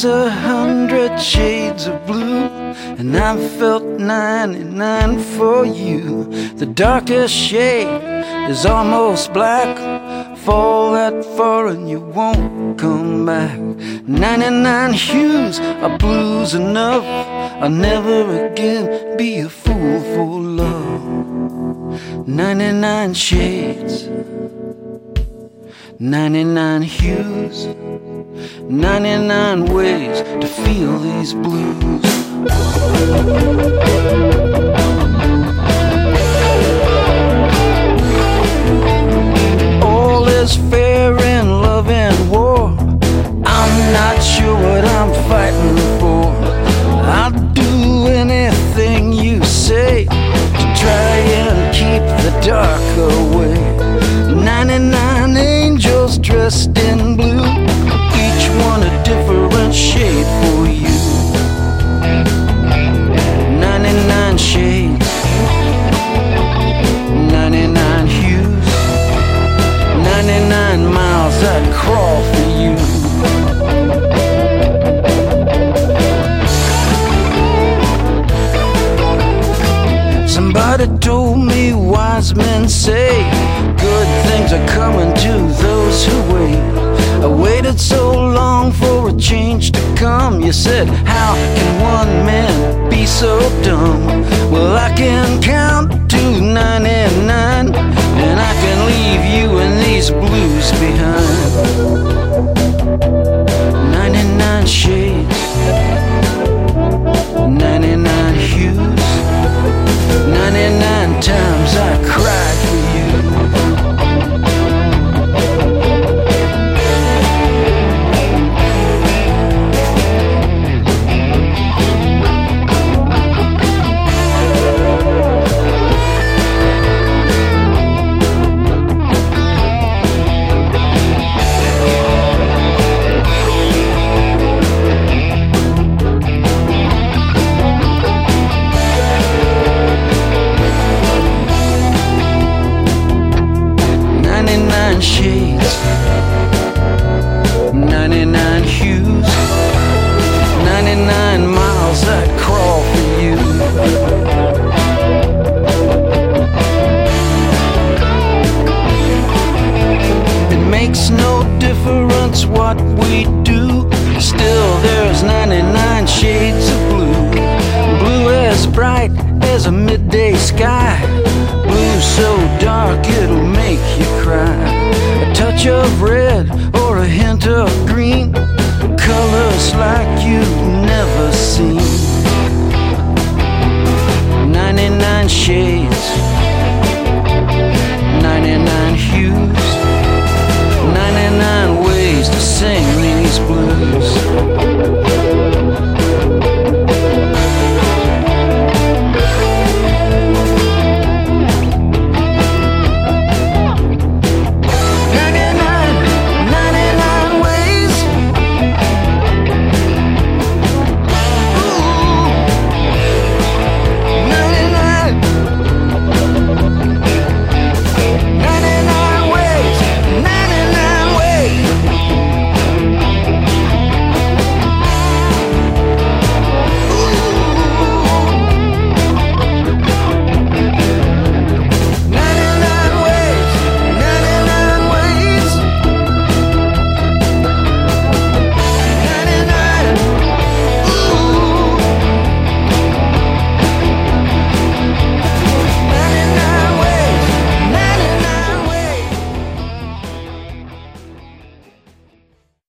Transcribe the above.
There's a hundred shades of blue, and I've felt 99 for you. The darkest shade is almost black. Fall that far and you won't come back. 99 hues are blues enough. I'll never again be a fool for love. 99 shades, 99 hues. 99 ways to feel these blues. Somebody told me wise men say good things are coming to those who wait. I waited so long for a change to come. You said, How can one man be so dumb? Well, I can count to 99 and I can leave you and these blues behind. 99 shades, 99 hues, 99 miles I'd crawl for you. It makes no difference what we do, still there's 99 shades of blue. Blue as bright as a midday sky, blue so dark it'll of red or a hint of green. Colors like you've never seen. 99 shades, 99 hues, 99 ways to sing these blues.